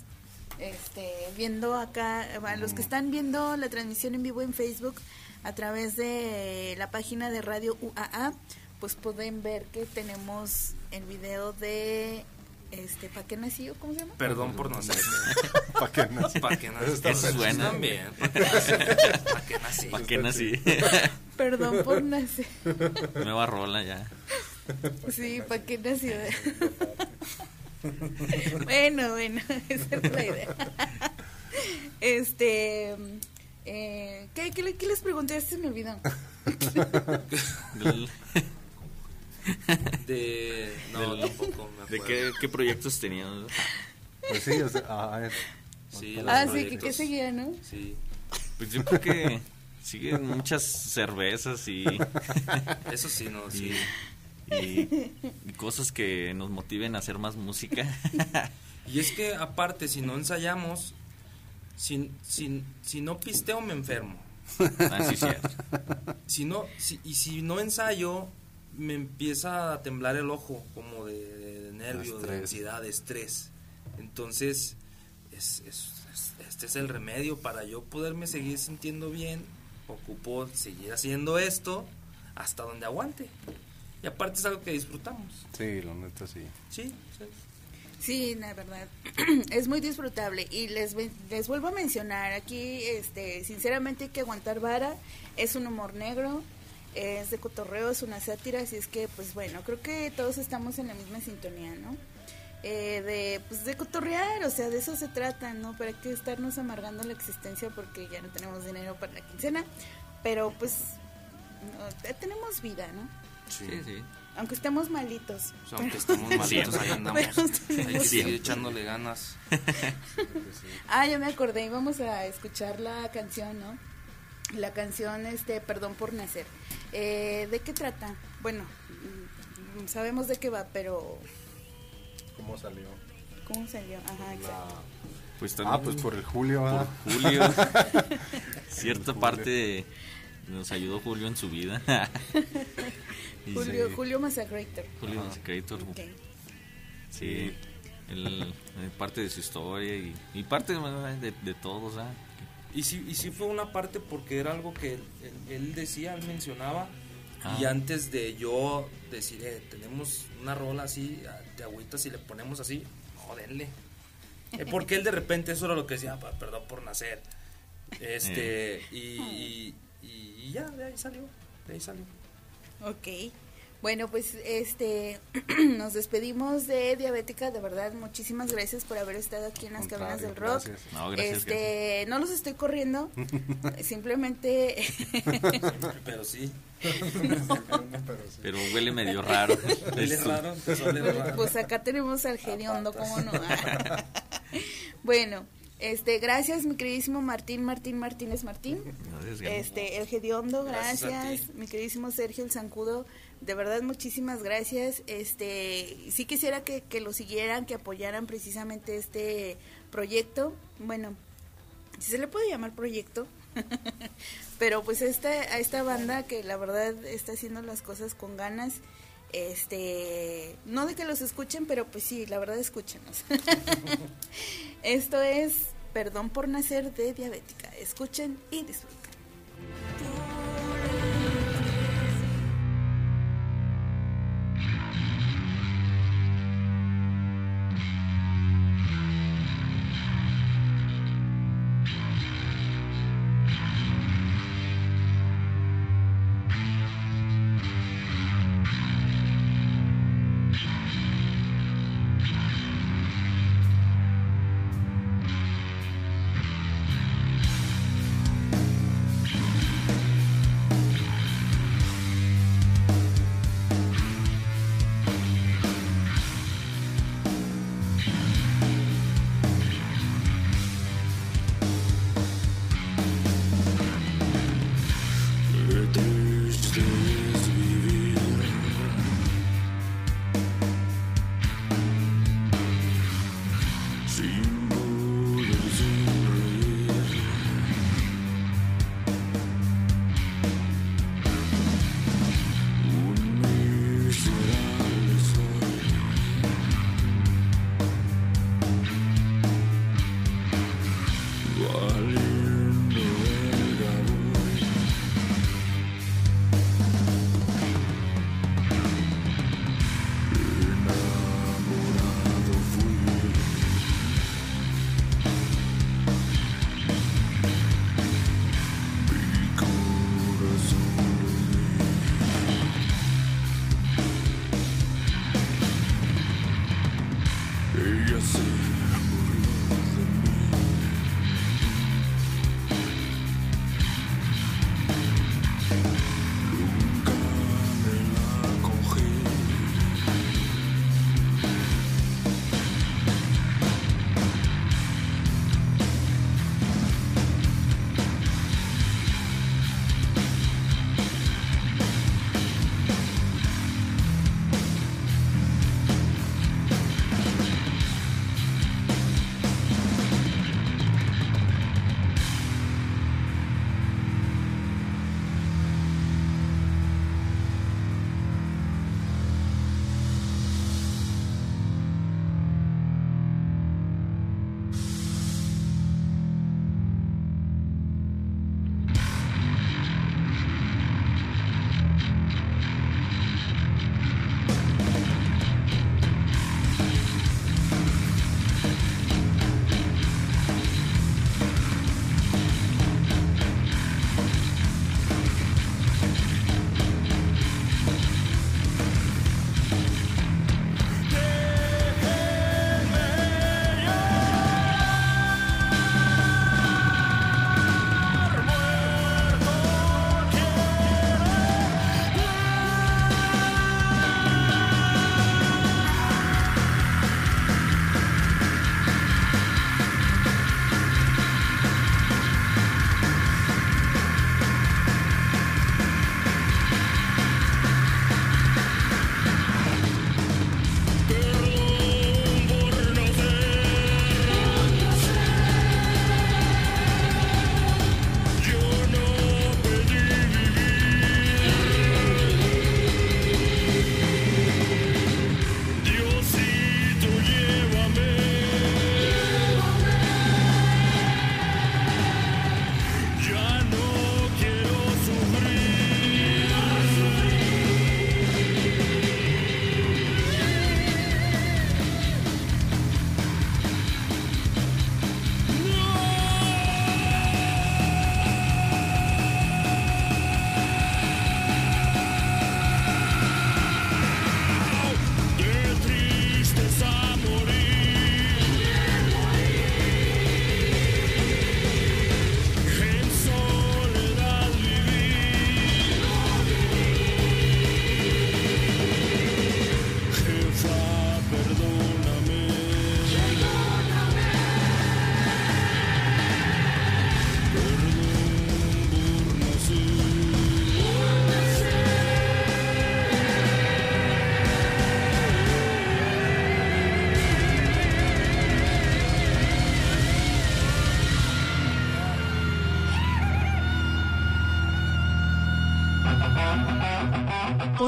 este, viendo acá, a los que están viendo la transmisión en vivo en Facebook a través de la página de Radio UAA, pues pueden ver que tenemos el video de este, ¿para qué nací yo? ¿Cómo se llama? Perdón por no ser. ¿Para qué no? ¿Para qué nací? Suena. También. ¿Para qué nací? ¿Para qué nací? ¿Para qué nací? Perdón por nacer. Nueva rola ya. Sí, ¿para qué nació? bueno, bueno, esa es la idea. Este, eh, ¿qué, qué, le- qué les pregunté? Este se me olvidó. De. No, tampoco me ¿De acuerdo. qué, qué proyectos teníamos? Pues sí, o sea, ah, es- Sí, Ah, los sí, que qué seguía, ¿no? Sí. Pues yo creo que siguen muchas cervezas y, Eso sí, no, sí. y, y cosas que nos motiven a hacer más música. Y es que aparte, si no ensayamos, si, si, si no pisteo me enfermo. Así es cierto. Si no, si, y si no ensayo, me empieza a temblar el ojo, como de, de nervio, de Estrés. ansiedad, de estrés. Entonces, es, es- es- este es el remedio para yo poderme seguir sintiendo bien. Ocupo seguir haciendo esto hasta donde aguante. Y aparte es algo que disfrutamos. sí, la neta sí. Sí, sí. Sí, la verdad, es muy disfrutable y les les vuelvo a mencionar aquí, este, sinceramente hay que aguantar vara, es un humor negro, es de cotorreo, es una sátira, así es que, pues bueno, creo que todos estamos en la misma sintonía, ¿no? Eh, de, pues de cotorrear, o sea, de eso se trata, ¿no? Para qué estarnos amargando la existencia porque ya no tenemos dinero para la quincena, pero pues no, tenemos vida, ¿no? Sí, sí. Aunque estemos malitos. O sea, aunque estamos malitos, ahí andamos. Hay que seguir echándole ganas. Ah, ya me acordé, íbamos a escuchar la canción, ¿no? La canción, este, Perdón por Nacer. Eh, ¿De qué trata? Bueno, mm, sabemos de qué va, pero ¿Cómo salió? ¿cómo salió? Ajá, exacto. Pues también Ah, pues por el Julio, ¿verdad? Julio. Cierta parte nos ayudó Julio en su vida. Julio, Julio Massacrator. Julio Creator. Ok. Sí. el- parte de su historia y, y parte de, de todos. ¿ah? Y sí, y sí fue una parte porque era algo que él, él- él decía, él mencionaba. Y Ah. antes de yo decir, eh, tenemos una rola así, ah, de agüitas y le ponemos así, joderle. Eh, porque él de repente eso era lo que decía, "Pa- perdón por nacer. Este, y, y- y ya, de ahí salió, de ahí salió. Ok. Bueno, pues este nos despedimos de Diabética, de verdad, muchísimas gracias por haber estado aquí en las Contrario, cabinas del rock. gracias. No, gracias, este, no los estoy corriendo, simplemente Pero sí. Pero huele medio raro. Huele raro. Pues acá tenemos al Gediondo, ¿cómo no? bueno, este, gracias mi queridísimo Martín, Martín Martínez Martín. Este, el Gediondo, Gracias gracias. Mi queridísimo Sergio el Zancudo, de verdad muchísimas gracias. Este, sí quisiera que, que lo siguieran, que apoyaran precisamente este proyecto. Bueno, si se le puede llamar proyecto. Pero pues esta, a esta banda que la verdad está haciendo las cosas con ganas, este, no de que los escuchen, pero pues sí, la verdad escúchenos. Esto es Perdón por nacer de diabética. Escuchen y disfruten.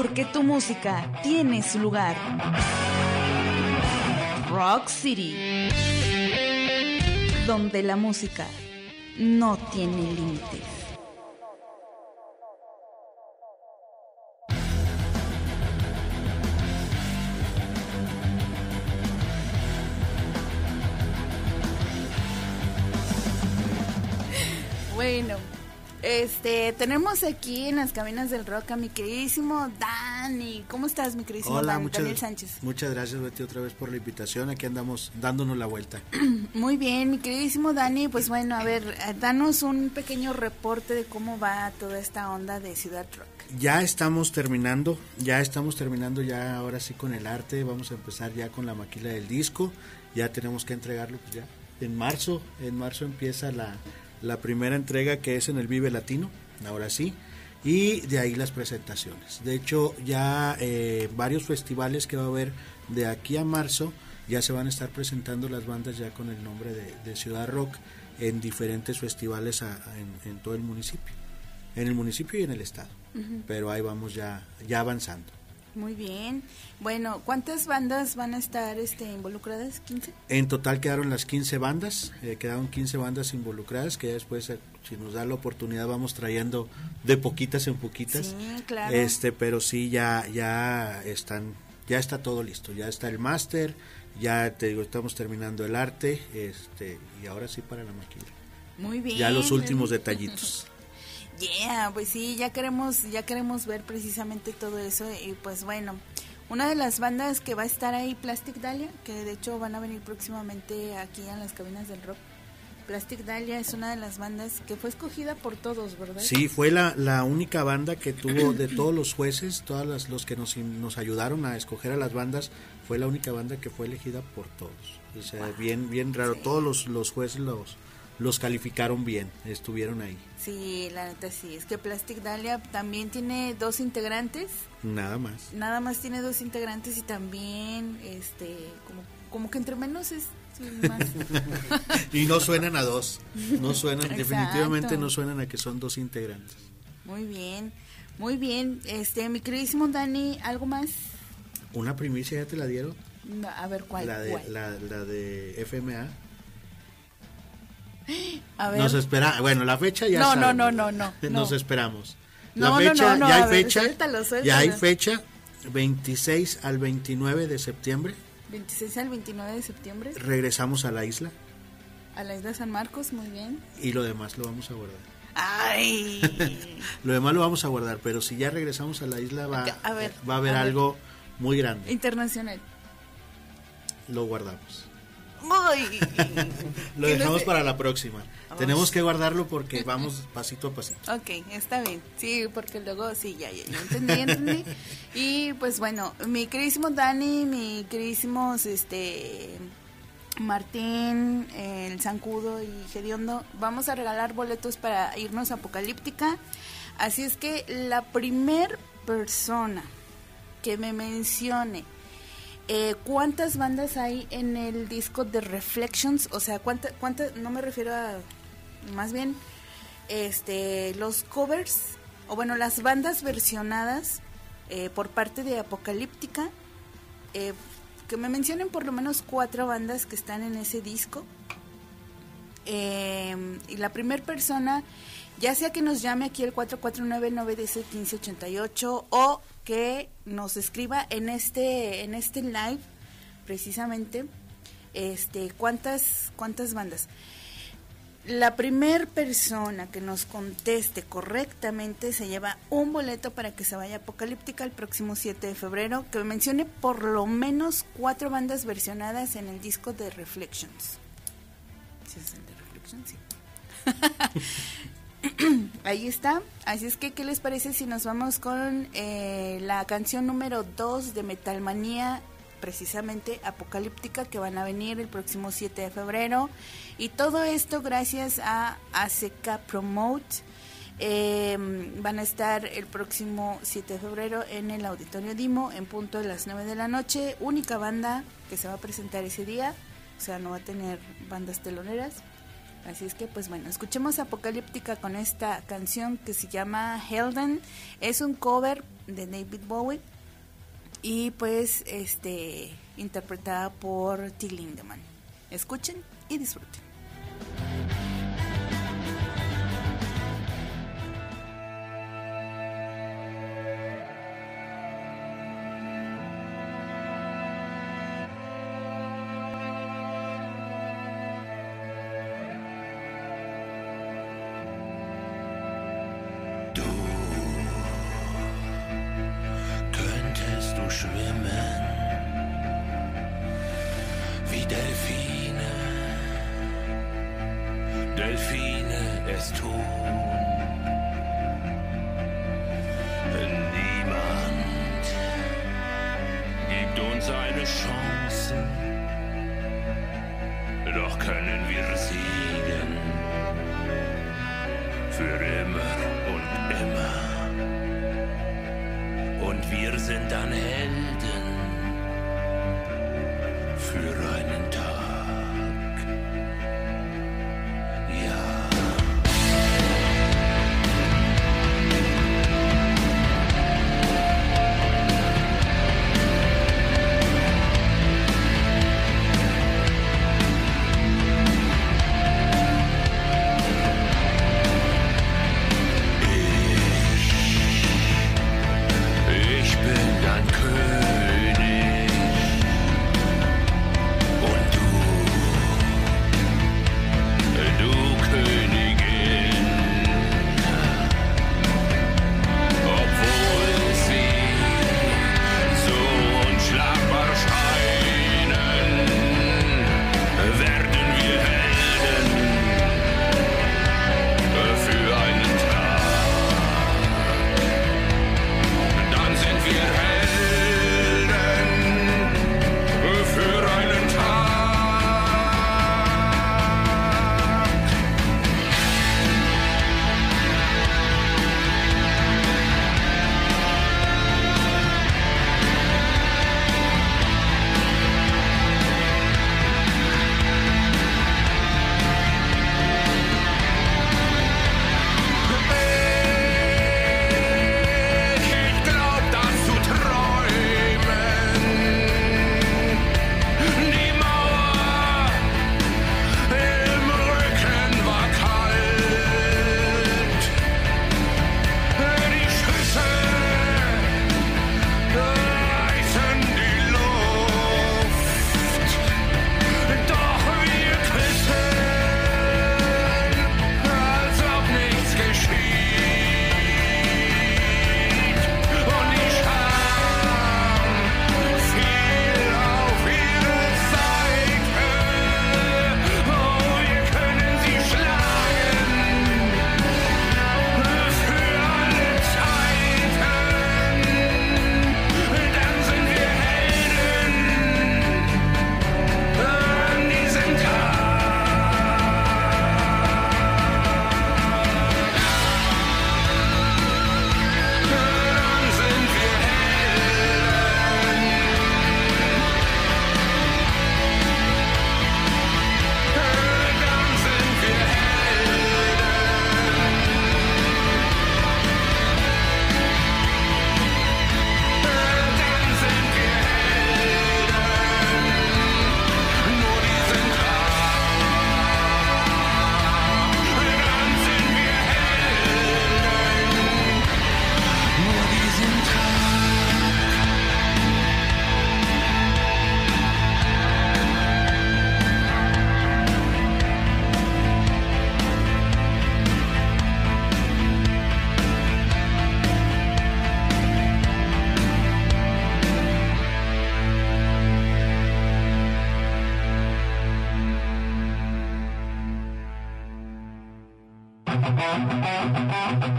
Porque tu música tiene su lugar. Rock City. Donde la música no tiene límites. Bueno, este, tenemos aquí en las cabinas del rock a mi queridísimo Dani. ¿Cómo estás, mi queridísimo Hola, Dani? muchas, Daniel Sánchez. muchas gracias Betty otra vez por la invitación. Aquí andamos dándonos la vuelta. Muy bien, mi queridísimo Dani. Pues bueno, a ver, eh, danos un pequeño reporte de cómo va toda esta onda de Ciudad Rock. Ya estamos terminando, ya estamos terminando ya ahora sí con el arte. Vamos a empezar ya con la maquila del disco. Ya tenemos que entregarlo pues ya en marzo. En marzo empieza la, la primera entrega que es en el Vive Latino, ahora sí. Y de ahí las presentaciones. De hecho, ya eh, varios festivales que va a haber de aquí a marzo ya se van a estar presentando las bandas ya con el nombre de, de Ciudad Rock en diferentes festivales a- a- en, en todo el municipio. En el municipio y en el estado. Pero ahí vamos ya, ya avanzando. Muy bien. Bueno, ¿cuántas bandas van a estar este, involucradas? ¿15? En total quedaron las 15 bandas, eh, quedaron 15 bandas involucradas, que ya después, eh, si nos da la oportunidad, vamos trayendo de poquitas en poquitas. Sí, claro. Este, pero sí, ya, ya están, ya está todo listo, ya está el máster, ya te digo, estamos terminando el arte, este, y ahora sí para la maquila. Muy bien. Ya los últimos detallitos. Yeah, pues sí, ya queremos, ya queremos ver precisamente todo eso y pues bueno, una de las bandas que va a estar ahí, Plastic Dahlia, que de hecho van a venir próximamente aquí en las cabinas del rock. Plastic Dahlia es una de las bandas que fue escogida por todos, ¿verdad? Sí, fue la, la única banda que tuvo de todos los jueces, todos los, los que nos, nos ayudaron a escoger a las bandas, fue la única banda que fue elegida por todos. O sea, bien, bien raro. Todos los, los jueces los, los calificaron bien, estuvieron ahí. Sí, la neta sí, es que Plastic Dahlia también tiene dos integrantes, Nada más. nada más tiene dos integrantes y también, este, como, como que entre menos es más. y no suenan a dos. No suenan, Exacto. definitivamente no suenan a que son dos integrantes. Muy bien, muy bien. Este, mi queridísimo Dani, ¿algo más? Una primicia ya te la dieron. No, a ver, ¿cuál? La de, cuál? la, la de FMA. A ver. Nos espera, bueno, la fecha ya No, no, saben. no, no, no, Nos no. esperamos. No, La no, fecha, no, no, ya hay ver, fecha. suéltalo, Ya suéltalo. hay fecha 26 al 29 de septiembre. 26 al 29 de septiembre Regresamos a la isla a la isla San Marcos, muy bien. y lo demás lo vamos a guardar. Ay. Lo demás lo vamos a guardar, pero si ya regresamos a la isla va, A ver, va a haber a ver. algo muy grande. Internacional. Lo guardamos. Lo no dejamos para la próxima. Vamos. Tenemos que guardarlo porque vamos pasito a pasito. Ok, está bien. Sí, porque luego sí, ya, ya, ya entendí, entendí. Y pues bueno, mi queridísimo Dani, mi queridísimos este Martín, el Zancudo y Gediondo, vamos a regalar boletos para irnos a Apocalíptica. Así es que la primer persona que me mencione eh, cuántas bandas hay en el disco de Reflections, o sea, cuántas, cuántas, no me refiero a, más bien, este, los covers, o bueno, las bandas versionadas eh, por parte de Apocalíptica, eh, que me mencionen por lo menos cuatro bandas que están en ese disco. Eh, y la primera persona, ya sea que nos llame aquí el 449-910-1588 o que nos escriba en este, en este live, precisamente, este, cuántas, cuántas bandas. La primer persona que nos conteste correctamente se lleva un boleto para que se vaya Apocalíptica el próximo 7 de febrero, que mencione por lo menos cuatro bandas versionadas en el disco de Reflections. ¿Sí es el de Reflections? Sí. Ahí está. Así es que, ¿qué les parece si nos vamos con eh, la canción número 2 de Metalmanía, precisamente Apocalíptica, que van a venir el próximo 7 de febrero? Y todo esto gracias a ACK Promote. Eh, van a estar el próximo 7 de febrero en el Auditorio Dimo en punto de las 9 de la noche. Única banda que se va a presentar ese día, o sea, no va a tener bandas teloneras. Así es que, pues bueno, escuchemos Apocalíptica con esta canción que se llama Helden. Es un cover de David Bowie y pues este interpretada por T. Lindemann. Escuchen y disfruten.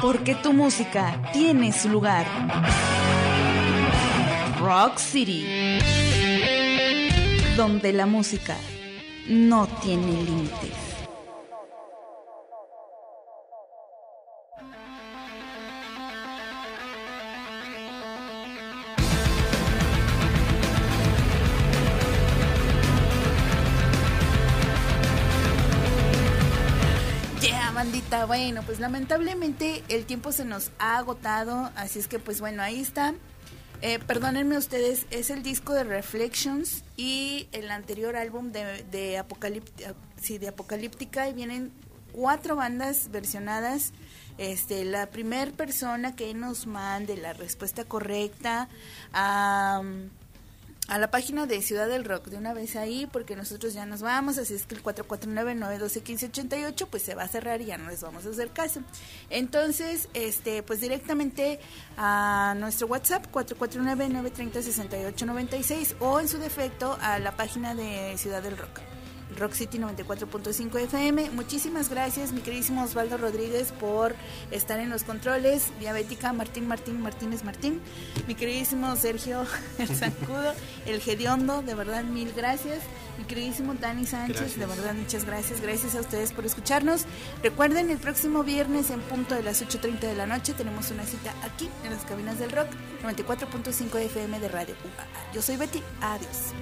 Porque tu música tiene su lugar. Rock City. Donde la música no tiene límites. Está. Bueno, pues lamentablemente el tiempo se nos ha agotado, así es que pues bueno, ahí está. Eh, perdónenme ustedes, es el disco de Reflections y el anterior álbum de, Apocalíptica, sí, de Apocalíptica y vienen cuatro bandas versionadas. Este, la primer persona que nos mande la respuesta correcta a, a la página de Ciudad del Rock de una vez ahí, porque nosotros ya nos vamos, así es que el 449-912-1588 pues se va a cerrar y ya no les vamos a hacer caso. Entonces, este, pues directamente a nuestro WhatsApp 449-930-6896 o en su defecto a la página de Ciudad del Rock. Rock City 94.5 FM. Muchísimas gracias, mi queridísimo Osvaldo Rodríguez, por estar en los controles. Diabética Martín Martín Martínez Martín. Mi queridísimo Sergio El Zancudo, el Gediondo, de verdad, mil gracias. Mi queridísimo Dani Sánchez, Gracias. de verdad, muchas gracias. Gracias a ustedes por escucharnos. Recuerden, el próximo viernes en punto de las 8.30 de la noche tenemos una cita aquí en las cabinas del rock 94.5 FM de Radio UAA. Yo soy Betty. Adiós.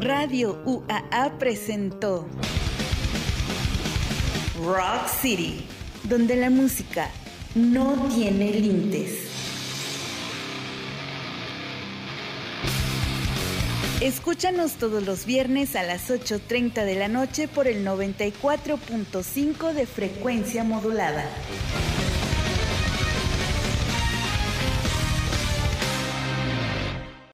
Radio UAA presentó Rock City, donde la música no tiene límites. Escúchanos todos los viernes a las 8.30 de la noche por el 94.5 de frecuencia modulada.